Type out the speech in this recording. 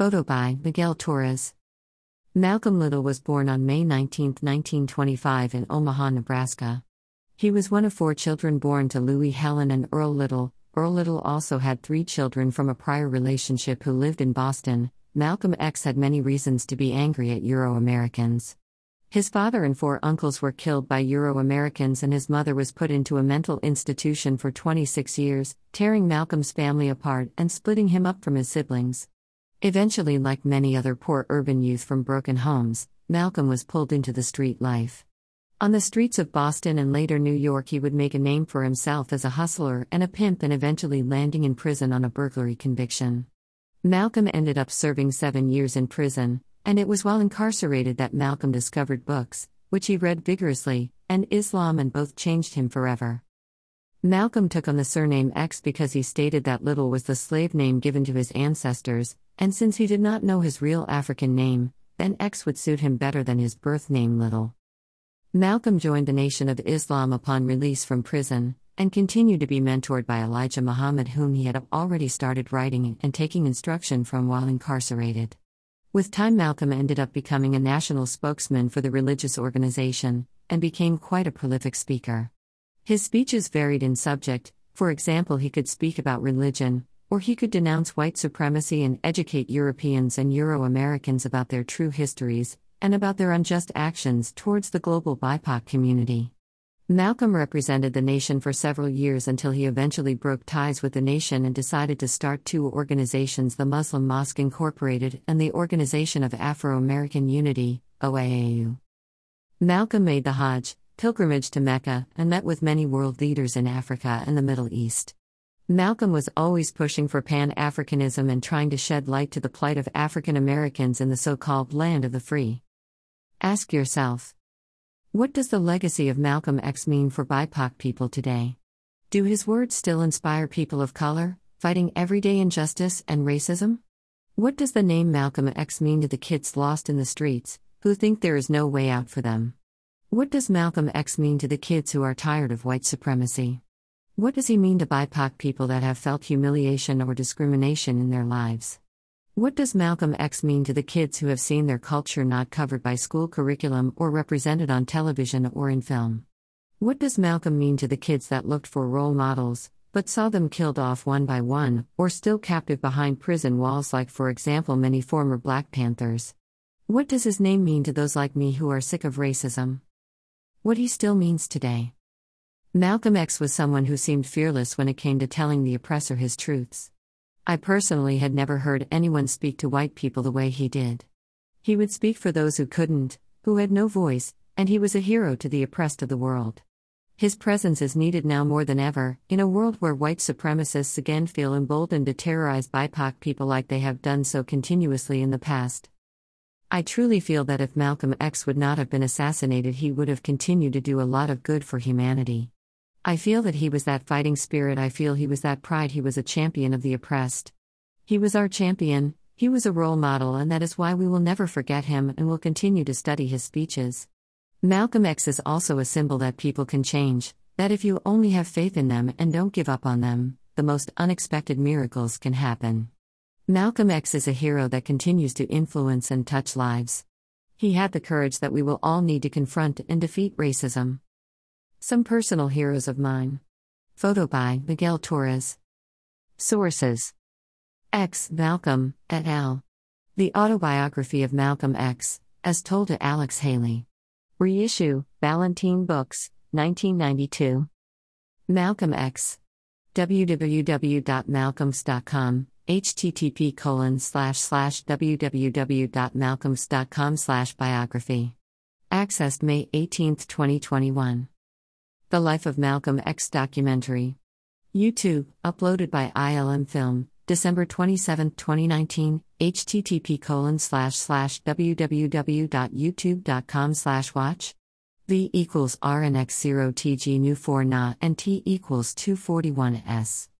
Photo by Miguel Torres. Malcolm Little was born on May 19, 1925, in Omaha, Nebraska. He was one of four children born to Louise Helen and Earl Little. Earl Little also had three children from a prior relationship who lived in Boston. Malcolm X had many reasons to be angry at Euro Americans. His father and four uncles were killed by Euro Americans, and his mother was put into a mental institution for 26 years, tearing Malcolm's family apart and splitting him up from his siblings. Eventually, like many other poor urban youth from broken homes, Malcolm was pulled into the street life. On the streets of Boston and later New York, he would make a name for himself as a hustler and a pimp and eventually landing in prison on a burglary conviction. Malcolm ended up serving seven years in prison, and it was while incarcerated that Malcolm discovered books, which he read vigorously, and Islam, and both changed him forever. Malcolm took on the surname X because he stated that Little was the slave name given to his ancestors, and since he did not know his real African name, then X would suit him better than his birth name Little. Malcolm joined the Nation of Islam upon release from prison, and continued to be mentored by Elijah Muhammad, whom he had already started writing and taking instruction from while incarcerated. With time, Malcolm ended up becoming a national spokesman for the religious organization, and became quite a prolific speaker. His speeches varied in subject, for example, he could speak about religion, or he could denounce white supremacy and educate Europeans and Euro Americans about their true histories, and about their unjust actions towards the global BIPOC community. Malcolm represented the nation for several years until he eventually broke ties with the nation and decided to start two organizations the Muslim Mosque Incorporated and the Organization of Afro American Unity, OAAU. Malcolm made the Hajj, pilgrimage to Mecca, and met with many world leaders in Africa and the Middle East. Malcolm was always pushing for Pan Africanism and trying to shed light to the plight of African Americans in the so called land of the free. Ask yourself what does the legacy of Malcolm X mean for BIPOC people today? Do his words still inspire people of color, fighting everyday injustice and racism? What does the name Malcolm X mean to the kids lost in the streets, who think there is no way out for them? What does Malcolm X mean to the kids who are tired of white supremacy? What does he mean to BIPOC people that have felt humiliation or discrimination in their lives? What does Malcolm X mean to the kids who have seen their culture not covered by school curriculum or represented on television or in film? What does Malcolm mean to the kids that looked for role models, but saw them killed off one by one, or still captive behind prison walls, like, for example, many former Black Panthers? What does his name mean to those like me who are sick of racism? What he still means today. Malcolm X was someone who seemed fearless when it came to telling the oppressor his truths. I personally had never heard anyone speak to white people the way he did. He would speak for those who couldn't, who had no voice, and he was a hero to the oppressed of the world. His presence is needed now more than ever, in a world where white supremacists again feel emboldened to terrorize BIPOC people like they have done so continuously in the past. I truly feel that if Malcolm X would not have been assassinated, he would have continued to do a lot of good for humanity. I feel that he was that fighting spirit, I feel he was that pride, he was a champion of the oppressed. He was our champion, he was a role model, and that is why we will never forget him and will continue to study his speeches. Malcolm X is also a symbol that people can change, that if you only have faith in them and don't give up on them, the most unexpected miracles can happen. Malcolm X is a hero that continues to influence and touch lives. He had the courage that we will all need to confront and defeat racism. Some personal heroes of mine. Photo by Miguel Torres. Sources X. Malcolm, et al. The Autobiography of Malcolm X, as told to Alex Haley. Reissue, Ballantine Books, 1992. Malcolm X. www.malcolmx.com, http colon slash slash www.malcolmx.com slash biography. Accessed May 18, 2021. The Life of Malcolm X documentary. YouTube, uploaded by ILM Film, December 27, 2019, http colon slash slash www.youtube.com slash watch. V equals RNX0 TG new 4 Na and T equals 241 S.